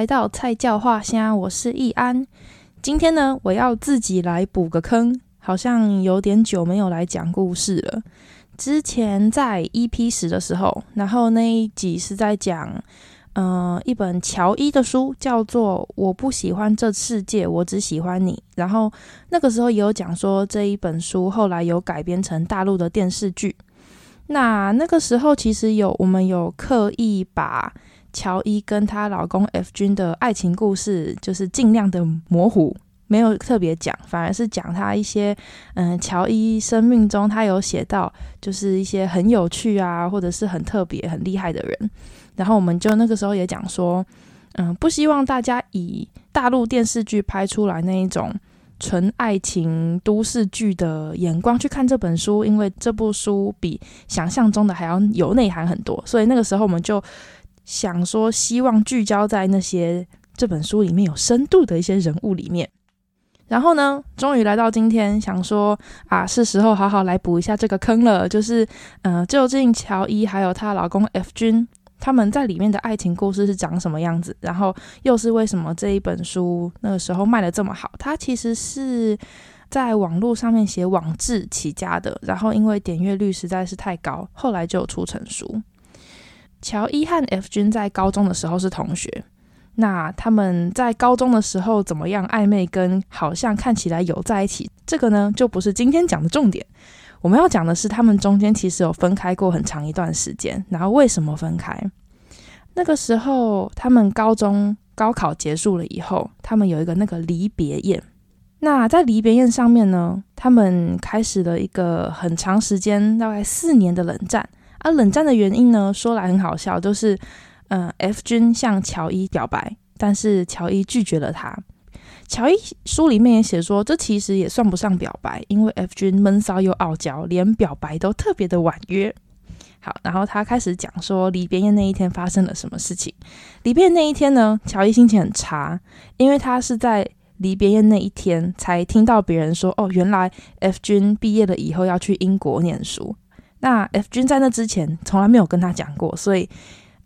来到菜教画虾，我是易安。今天呢，我要自己来补个坑，好像有点久没有来讲故事了。之前在 EP 十的时候，然后那一集是在讲，呃，一本乔伊的书，叫做《我不喜欢这世界，我只喜欢你》。然后那个时候也有讲说，这一本书后来有改编成大陆的电视剧。那那个时候其实有我们有刻意把。乔伊跟她老公 F 君的爱情故事，就是尽量的模糊，没有特别讲，反而是讲他一些，嗯，乔伊生命中他有写到，就是一些很有趣啊，或者是很特别、很厉害的人。然后我们就那个时候也讲说，嗯，不希望大家以大陆电视剧拍出来那一种纯爱情都市剧的眼光去看这本书，因为这部书比想象中的还要有内涵很多。所以那个时候我们就。想说，希望聚焦在那些这本书里面有深度的一些人物里面。然后呢，终于来到今天，想说啊，是时候好好来补一下这个坑了。就是，呃，究竟乔伊还有她老公 F 君他们在里面的爱情故事是长什么样子？然后又是为什么这一本书那个时候卖的这么好？它其实是在网络上面写网志起家的，然后因为点阅率实在是太高，后来就出成书。乔伊和 F 君在高中的时候是同学，那他们在高中的时候怎么样暧昧，跟好像看起来有在一起，这个呢就不是今天讲的重点。我们要讲的是他们中间其实有分开过很长一段时间，然后为什么分开？那个时候他们高中高考结束了以后，他们有一个那个离别宴。那在离别宴上面呢，他们开始了一个很长时间，大概四年的冷战。啊、冷战的原因呢，说来很好笑，就是，嗯、呃，F 君向乔伊表白，但是乔伊拒绝了他。乔伊书里面也写说，这其实也算不上表白，因为 F 君闷骚又傲娇，连表白都特别的婉约。好，然后他开始讲说离别宴那一天发生了什么事情。离别那一天呢，乔伊心情很差，因为他是在离别宴那一天才听到别人说，哦，原来 F 君毕业了以后要去英国念书。那 F 君在那之前从来没有跟他讲过，所以，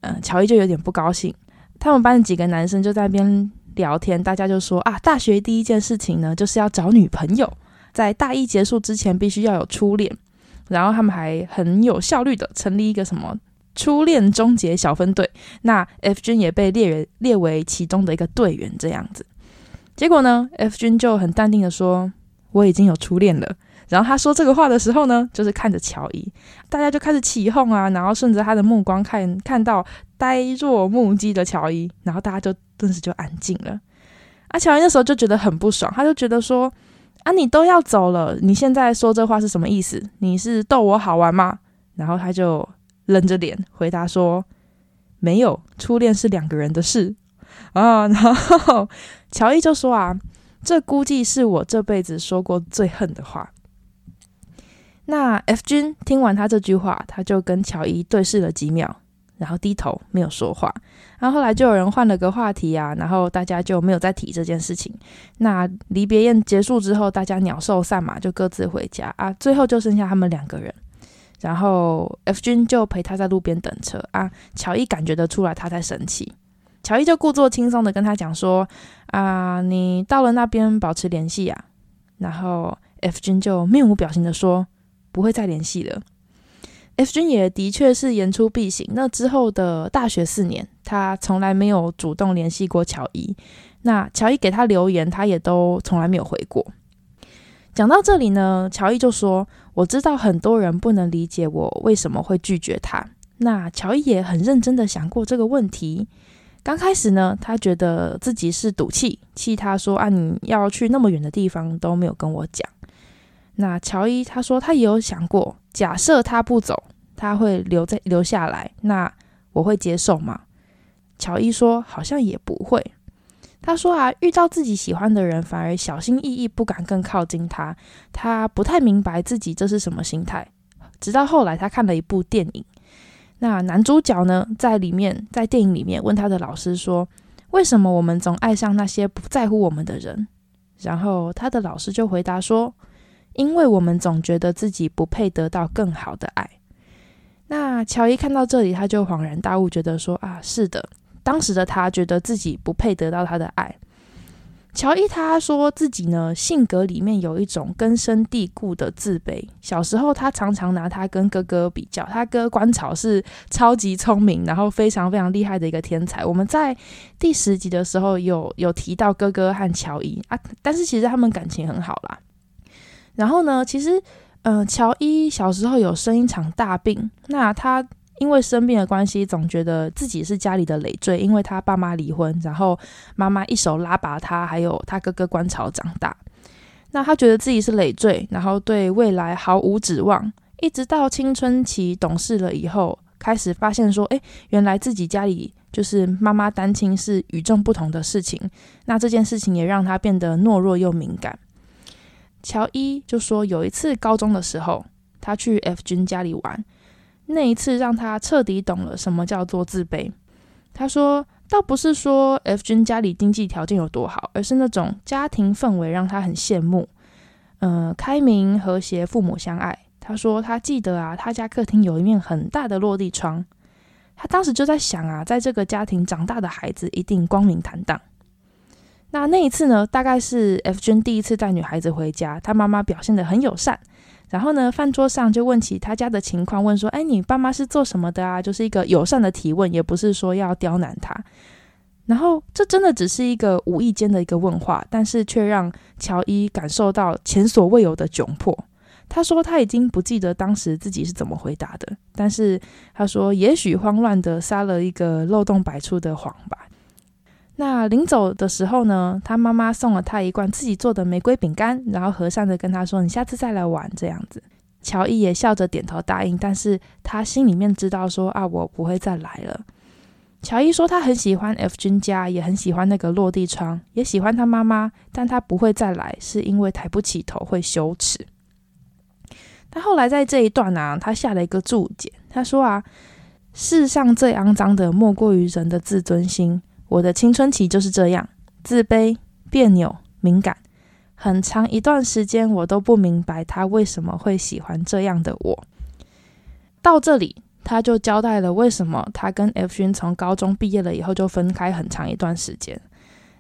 嗯、乔伊就有点不高兴。他们班的几个男生就在那边聊天，大家就说啊，大学第一件事情呢，就是要找女朋友，在大一结束之前必须要有初恋。然后他们还很有效率的成立一个什么初恋终结小分队，那 F 君也被列为列为其中的一个队员，这样子。结果呢，F 君就很淡定的说，我已经有初恋了。然后他说这个话的时候呢，就是看着乔伊，大家就开始起哄啊，然后顺着他的目光看，看到呆若木鸡的乔伊，然后大家就顿时就安静了。啊，乔伊那时候就觉得很不爽，他就觉得说，啊，你都要走了，你现在说这话是什么意思？你是逗我好玩吗？然后他就冷着脸回答说，没有，初恋是两个人的事啊。然后 乔伊就说啊，这估计是我这辈子说过最恨的话。那 F 君听完他这句话，他就跟乔伊对视了几秒，然后低头没有说话。然后后来就有人换了个话题啊，然后大家就没有再提这件事情。那离别宴结束之后，大家鸟兽散嘛，就各自回家啊。最后就剩下他们两个人，然后 F 君就陪他在路边等车啊。乔伊感觉得出来他在生气，乔伊就故作轻松的跟他讲说：“啊，你到了那边保持联系呀。”然后 F 君就面无表情的说。不会再联系了。F 君也的确是言出必行。那之后的大学四年，他从来没有主动联系过乔伊。那乔伊给他留言，他也都从来没有回过。讲到这里呢，乔伊就说：“我知道很多人不能理解我为什么会拒绝他。”那乔伊也很认真的想过这个问题。刚开始呢，他觉得自己是赌气，气他说：“啊，你要去那么远的地方都没有跟我讲。”那乔伊他说，他也有想过，假设他不走，他会留在留下来，那我会接受吗？乔伊说，好像也不会。他说啊，遇到自己喜欢的人，反而小心翼翼，不敢更靠近他。他不太明白自己这是什么心态。直到后来，他看了一部电影，那男主角呢，在里面，在电影里面问他的老师说，为什么我们总爱上那些不在乎我们的人？然后他的老师就回答说。因为我们总觉得自己不配得到更好的爱。那乔伊看到这里，他就恍然大悟，觉得说啊，是的，当时的他觉得自己不配得到他的爱。乔伊他说自己呢，性格里面有一种根深蒂固的自卑。小时候他常常拿他跟哥哥比较，他哥观草是超级聪明，然后非常非常厉害的一个天才。我们在第十集的时候有有提到哥哥和乔伊啊，但是其实他们感情很好啦。然后呢，其实呃，乔伊小时候有生一场大病，那他。因为生病的关系，总觉得自己是家里的累赘。因为他爸妈离婚，然后妈妈一手拉拔他，还有他哥哥观潮长大。那他觉得自己是累赘，然后对未来毫无指望。一直到青春期懂事了以后，开始发现说：“诶，原来自己家里就是妈妈单亲是与众不同的事情。”那这件事情也让他变得懦弱又敏感。乔伊就说，有一次高中的时候，他去 F 君家里玩。那一次让他彻底懂了什么叫做自卑。他说，倒不是说 F 君家里经济条件有多好，而是那种家庭氛围让他很羡慕。嗯、开明和谐，父母相爱。他说他记得啊，他家客厅有一面很大的落地窗。他当时就在想啊，在这个家庭长大的孩子一定光明坦荡。那那一次呢，大概是 F 君第一次带女孩子回家，他妈妈表现得很友善。然后呢，饭桌上就问起他家的情况，问说：“哎，你爸妈是做什么的啊？”就是一个友善的提问，也不是说要刁难他。然后这真的只是一个无意间的一个问话，但是却让乔伊感受到前所未有的窘迫。他说他已经不记得当时自己是怎么回答的，但是他说也许慌乱的撒了一个漏洞百出的谎吧。那临走的时候呢，他妈妈送了他一罐自己做的玫瑰饼干，然后和善的跟他说：“你下次再来玩。”这样子，乔伊也笑着点头答应，但是他心里面知道说：“啊，我不会再来了。”乔伊说他很喜欢 F 君家，也很喜欢那个落地窗，也喜欢他妈妈，但他不会再来，是因为抬不起头会羞耻。他后来在这一段、啊，他下了一个注解，他说：“啊，世上最肮脏的莫过于人的自尊心。”我的青春期就是这样，自卑、别扭、敏感，很长一段时间我都不明白他为什么会喜欢这样的我。到这里，他就交代了为什么他跟 F 君从高中毕业了以后就分开很长一段时间。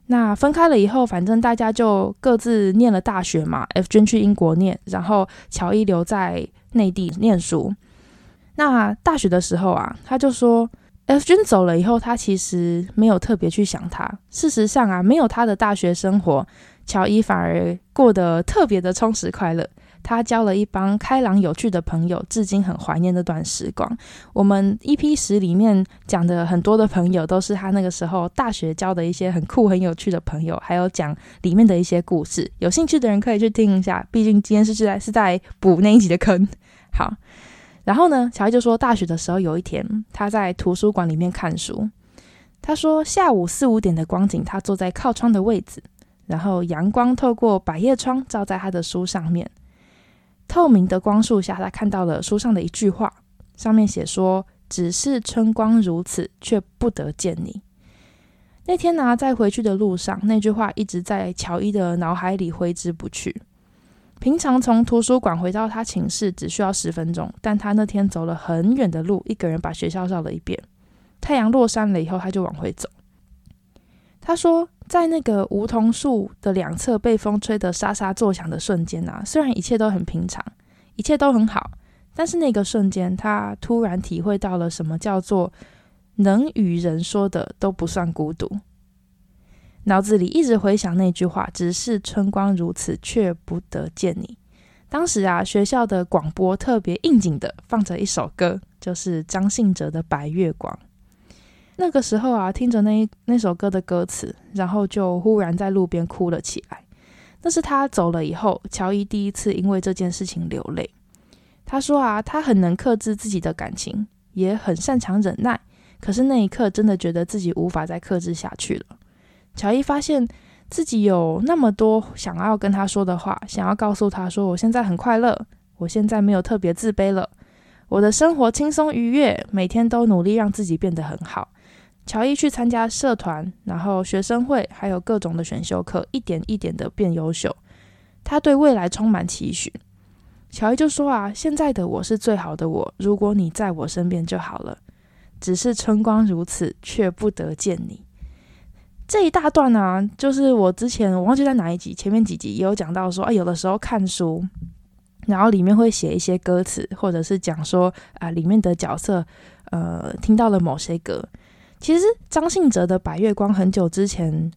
那分开了以后，反正大家就各自念了大学嘛，F 君去英国念，然后乔伊留在内地念书。那大学的时候啊，他就说。F 君走了以后，他其实没有特别去想他。事实上啊，没有他的大学生活，乔伊反而过得特别的充实快乐。他交了一帮开朗有趣的朋友，至今很怀念那段时光。我们 EP 十里面讲的很多的朋友，都是他那个时候大学交的一些很酷、很有趣的朋友，还有讲里面的一些故事。有兴趣的人可以去听一下，毕竟今天是在是在补那一集的坑。好。然后呢，乔伊就说，大学的时候有一天，他在图书馆里面看书。他说，下午四五点的光景，他坐在靠窗的位置，然后阳光透过百叶窗照在他的书上面。透明的光束下，他看到了书上的一句话，上面写说：“只是春光如此，却不得见你。”那天呢，在回去的路上，那句话一直在乔伊的脑海里挥之不去。平常从图书馆回到他寝室只需要十分钟，但他那天走了很远的路，一个人把学校绕了一遍。太阳落山了以后，他就往回走。他说，在那个梧桐树的两侧被风吹得沙沙作响的瞬间啊，虽然一切都很平常，一切都很好，但是那个瞬间，他突然体会到了什么叫做能与人说的都不算孤独。脑子里一直回想那句话，只是春光如此，却不得见你。当时啊，学校的广播特别应景的放着一首歌，就是张信哲的《白月光》。那个时候啊，听着那那首歌的歌词，然后就忽然在路边哭了起来。那是他走了以后，乔伊第一次因为这件事情流泪。他说啊，他很能克制自己的感情，也很擅长忍耐，可是那一刻真的觉得自己无法再克制下去了。乔伊发现自己有那么多想要跟他说的话，想要告诉他说：“我现在很快乐，我现在没有特别自卑了，我的生活轻松愉悦，每天都努力让自己变得很好。”乔伊去参加社团，然后学生会，还有各种的选修课，一点一点的变优秀。他对未来充满期许。乔伊就说：“啊，现在的我是最好的我，如果你在我身边就好了。”只是春光如此，却不得见你。这一大段呢、就是我之前我忘记在哪一集，前面几集也有讲到说，啊，有的时候看书，然后里面会写一些歌词，或者是讲说啊，里面的角色呃听到了某些歌。其实张信哲的《白月光》很久之前，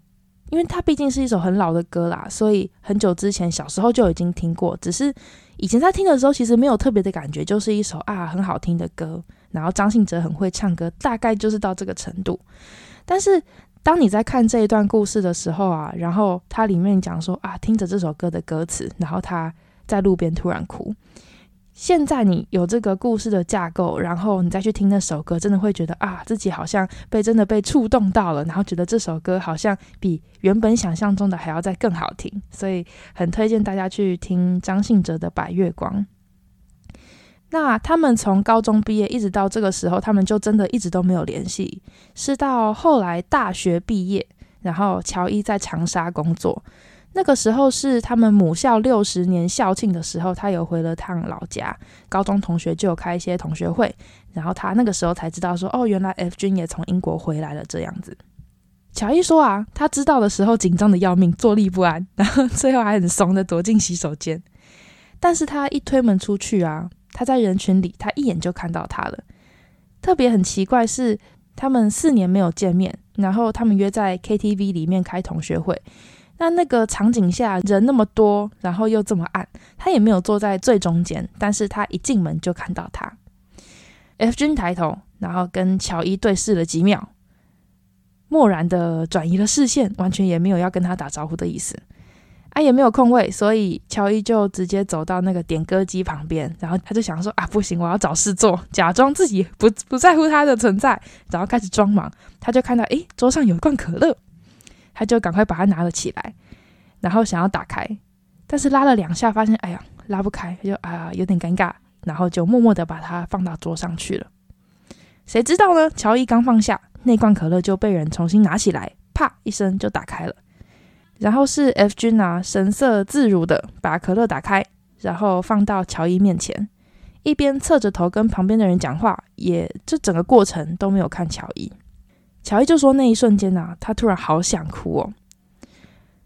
因为它毕竟是一首很老的歌啦，所以很久之前小时候就已经听过。只是以前在听的时候，其实没有特别的感觉，就是一首啊很好听的歌。然后张信哲很会唱歌，大概就是到这个程度。但是当你在看这一段故事的时候啊，然后它里面讲说啊，听着这首歌的歌词，然后他在路边突然哭。现在你有这个故事的架构，然后你再去听那首歌，真的会觉得啊，自己好像被真的被触动到了，然后觉得这首歌好像比原本想象中的还要再更好听，所以很推荐大家去听张信哲的《白月光》。那他们从高中毕业一直到这个时候，他们就真的一直都没有联系。是到后来大学毕业，然后乔伊在长沙工作。那个时候是他们母校六十年校庆的时候，他有回了趟老家。高中同学就有开一些同学会，然后他那个时候才知道说，哦，原来 F 君也从英国回来了这样子。乔伊说啊，他知道的时候紧张的要命，坐立不安，然后最后还很怂的躲进洗手间。但是他一推门出去啊。他在人群里，他一眼就看到他了。特别很奇怪是，他们四年没有见面，然后他们约在 KTV 里面开同学会。那那个场景下人那么多，然后又这么暗，他也没有坐在最中间，但是他一进门就看到他。F 君抬头，然后跟乔伊对视了几秒，漠然的转移了视线，完全也没有要跟他打招呼的意思。他、也没有空位，所以乔伊就直接走到那个点歌机旁边，然后他就想说啊，不行，我要找事做，假装自己不不在乎他的存在，然后开始装忙。他就看到诶，桌上有一罐可乐，他就赶快把它拿了起来，然后想要打开，但是拉了两下，发现哎呀拉不开，就啊有点尴尬，然后就默默的把它放到桌上去了。谁知道呢？乔伊刚放下那罐可乐，就被人重新拿起来，啪一声就打开了。然后是 F 君啊，神色自如的把可乐打开，然后放到乔伊面前，一边侧着头跟旁边的人讲话，也这整个过程都没有看乔伊。乔伊就说那一瞬间啊，他突然好想哭哦。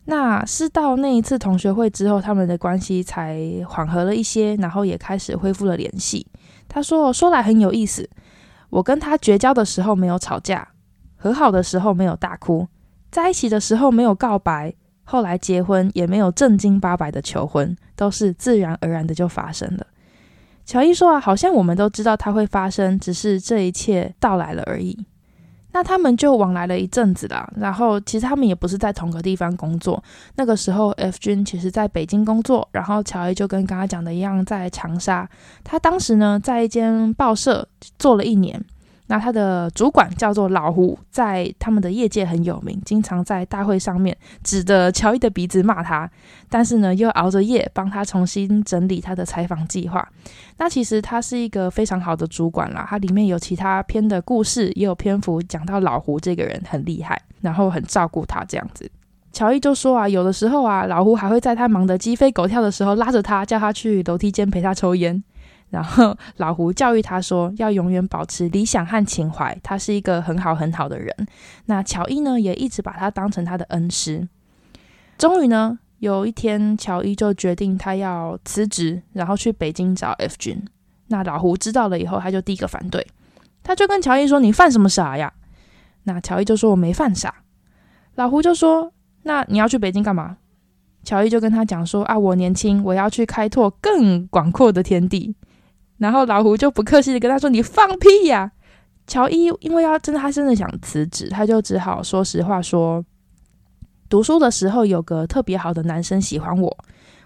那是到那一次同学会之后，他们的关系才缓和了一些，然后也开始恢复了联系。他说说来很有意思，我跟他绝交的时候没有吵架，和好的时候没有大哭，在一起的时候没有告白。后来结婚也没有正经八百的求婚，都是自然而然的就发生了。乔伊说啊，好像我们都知道它会发生，只是这一切到来了而已。那他们就往来了一阵子了，然后其实他们也不是在同个地方工作。那个时候，F 君其实在北京工作，然后乔伊就跟刚刚讲的一样，在长沙。他当时呢，在一间报社做了一年。那他的主管叫做老胡，在他们的业界很有名，经常在大会上面指着乔伊的鼻子骂他，但是呢，又熬着夜帮他重新整理他的采访计划。那其实他是一个非常好的主管啦，他里面有其他篇的故事，也有篇幅讲到老胡这个人很厉害，然后很照顾他这样子。乔伊就说啊，有的时候啊，老胡还会在他忙得鸡飞狗跳的时候，拉着他，叫他去楼梯间陪他抽烟。然后 老胡教育他说，要永远保持理想和情怀。他是一个很好很好的人。那乔伊呢，也一直把他当成他的恩师。终于呢，有一天，乔伊就决定他要辞职，然后去北京找 F 君。那老胡知道了以后，他就第一个反对。他就跟乔伊说：“你犯什么傻呀？”那乔伊就说：“我没犯傻。”老胡就说：“那你要去北京干嘛？”乔伊就跟他讲说：“啊，我年轻，我要去开拓更广阔的天地。”然后老胡就不客气的跟他说：“你放屁呀！”乔伊因为要真的，他真的想辞职，他就只好说实话说：“读书的时候有个特别好的男生喜欢我，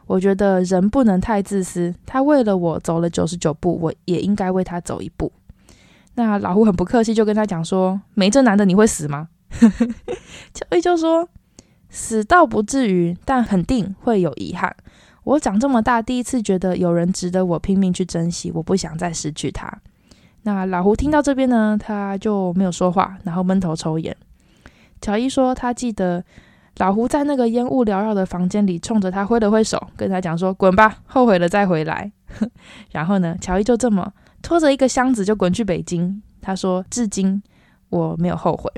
我觉得人不能太自私。他为了我走了九十九步，我也应该为他走一步。”那老胡很不客气就跟他讲说：“没这男的你会死吗？” 乔伊就说：“死倒不至于，但肯定会有遗憾。”我长这么大，第一次觉得有人值得我拼命去珍惜，我不想再失去他。那老胡听到这边呢，他就没有说话，然后闷头抽烟。乔伊说，他记得老胡在那个烟雾缭绕的房间里，冲着他挥了挥手，跟他讲说：“滚吧，后悔了再回来。”然后呢，乔伊就这么拖着一个箱子就滚去北京。他说，至今我没有后悔。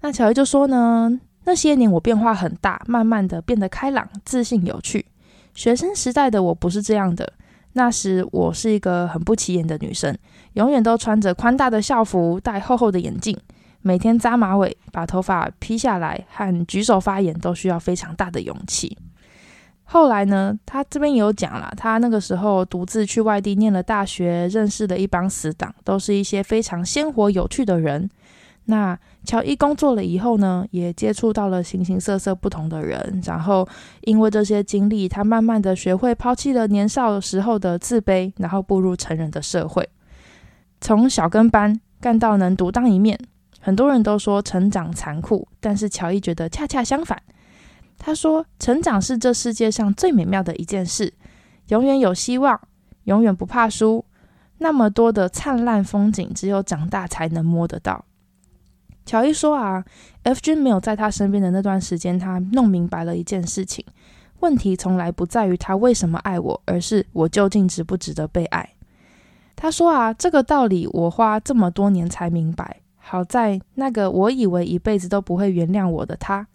那乔伊就说呢，那些年我变化很大，慢慢的变得开朗、自信、有趣。学生时代的我不是这样的，那时我是一个很不起眼的女生，永远都穿着宽大的校服，戴厚厚的眼镜。每天扎马尾，把头发披下来，和举手发言都需要非常大的勇气。后来呢，他这边有讲了，他那个时候独自去外地念了大学，认识的一帮死党，都是一些非常鲜活有趣的人。那乔伊工作了以后呢，也接触到了形形色色不同的人，然后因为这些经历，他慢慢的学会抛弃了年少时候的自卑，然后步入成人的社会，从小跟班干到能独当一面。很多人都说成长残酷，但是乔伊觉得恰恰相反。他说，成长是这世界上最美妙的一件事，永远有希望，永远不怕输。那么多的灿烂风景，只有长大才能摸得到。乔伊说啊，F 君没有在他身边的那段时间，他弄明白了一件事情：问题从来不在于他为什么爱我，而是我究竟值不值得被爱。他说啊，这个道理我花这么多年才明白。好在那个我以为一辈子都不会原谅我的他，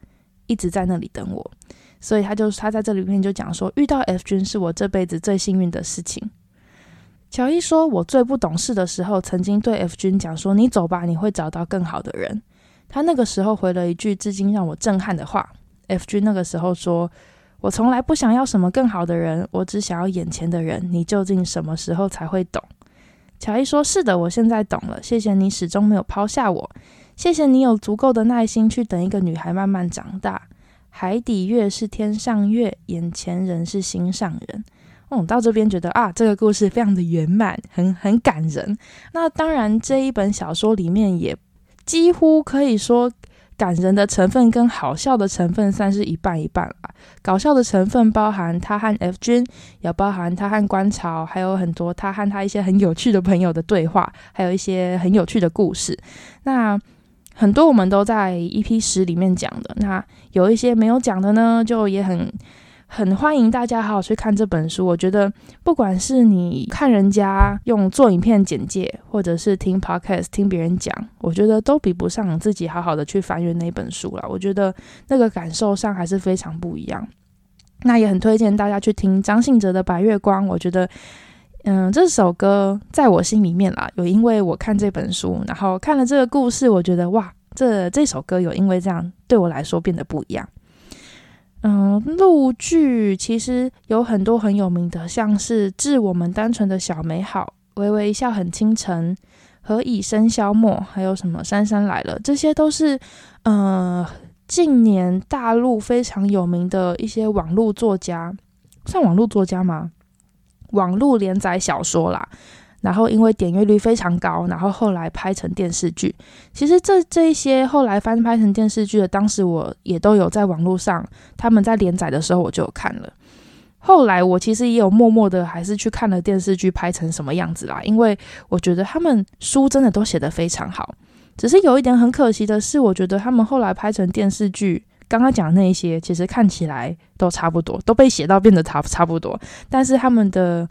一直在那里等我，所以他就他在这里面就讲说，遇到 F 君是我这辈子最幸运的事情。乔伊说，我最不懂事的时候，曾经对 F 君讲说：“你走吧，你会找到更好的人。”他那个时候回了一句至今让我震撼的话：F 君那个时候说：“我从来不想要什么更好的人，我只想要眼前的人。你究竟什么时候才会懂？”乔伊说：“是的，我现在懂了。谢谢你始终没有抛下我，谢谢你有足够的耐心去等一个女孩慢慢长大。海底月是天上月，眼前人是心上人。”嗯，到这边觉得啊，这个故事非常的圆满，很很感人。那当然，这一本小说里面也几乎可以说。感人的成分跟好笑的成分算是一半一半啦。搞笑的成分包含他和 F 君，也包含他和观潮，还有很多他和他一些很有趣的朋友的对话，还有一些很有趣的故事。那很多我们都在 EP 十里面讲的，那有一些没有讲的呢，就也很。很欢迎大家好好去看这本书。我觉得，不管是你看人家用做影片简介，或者是听 podcast 听别人讲，我觉得都比不上自己好好的去翻阅那本书了。我觉得那个感受上还是非常不一样。那也很推荐大家去听张信哲的《白月光》。我觉得，嗯，这首歌在我心里面啦，有因为我看这本书，然后看了这个故事，我觉得哇，这这首歌有因为这样对我来说变得不一样。嗯，陆剧其实有很多很有名的，像是《致我们单纯的小美好》、《微微一笑很倾城》、《何以笙箫默》，还有什么《姗姗来了》，这些都是呃近年大陆非常有名的一些网络作家，算网络作家吗？网络连载小说啦。然后因为点阅率非常高，然后后来拍成电视剧。其实这这一些后来翻拍成电视剧的，当时我也都有在网络上，他们在连载的时候我就有看了。后来我其实也有默默的还是去看了电视剧拍成什么样子啦，因为我觉得他们书真的都写得非常好。只是有一点很可惜的是，我觉得他们后来拍成电视剧，刚刚讲的那一些其实看起来都差不多，都被写到变得差差不多，但是他们的。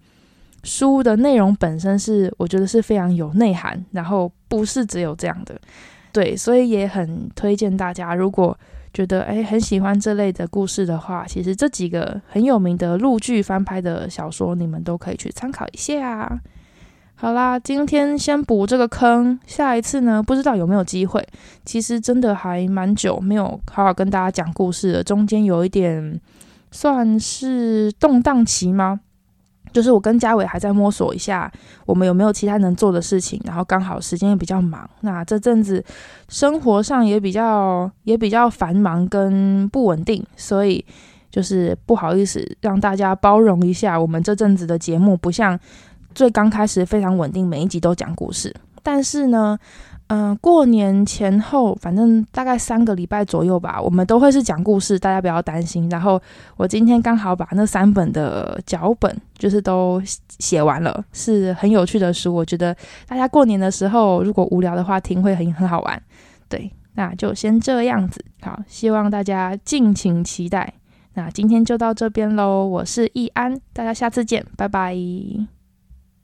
书的内容本身是，我觉得是非常有内涵，然后不是只有这样的，对，所以也很推荐大家，如果觉得诶很喜欢这类的故事的话，其实这几个很有名的陆剧翻拍的小说，你们都可以去参考一下。好啦，今天先补这个坑，下一次呢，不知道有没有机会。其实真的还蛮久没有好好跟大家讲故事了，中间有一点算是动荡期吗？就是我跟嘉伟还在摸索一下，我们有没有其他能做的事情，然后刚好时间也比较忙，那这阵子生活上也比较也比较繁忙跟不稳定，所以就是不好意思让大家包容一下，我们这阵子的节目不像最刚开始非常稳定，每一集都讲故事，但是呢。嗯、过年前后，反正大概三个礼拜左右吧，我们都会是讲故事，大家不要担心。然后我今天刚好把那三本的脚本就是都写完了，是很有趣的书。我觉得大家过年的时候如果无聊的话，听会很很好玩。对，那就先这样子。好，希望大家敬请期待。那今天就到这边喽，我是易安，大家下次见，拜拜。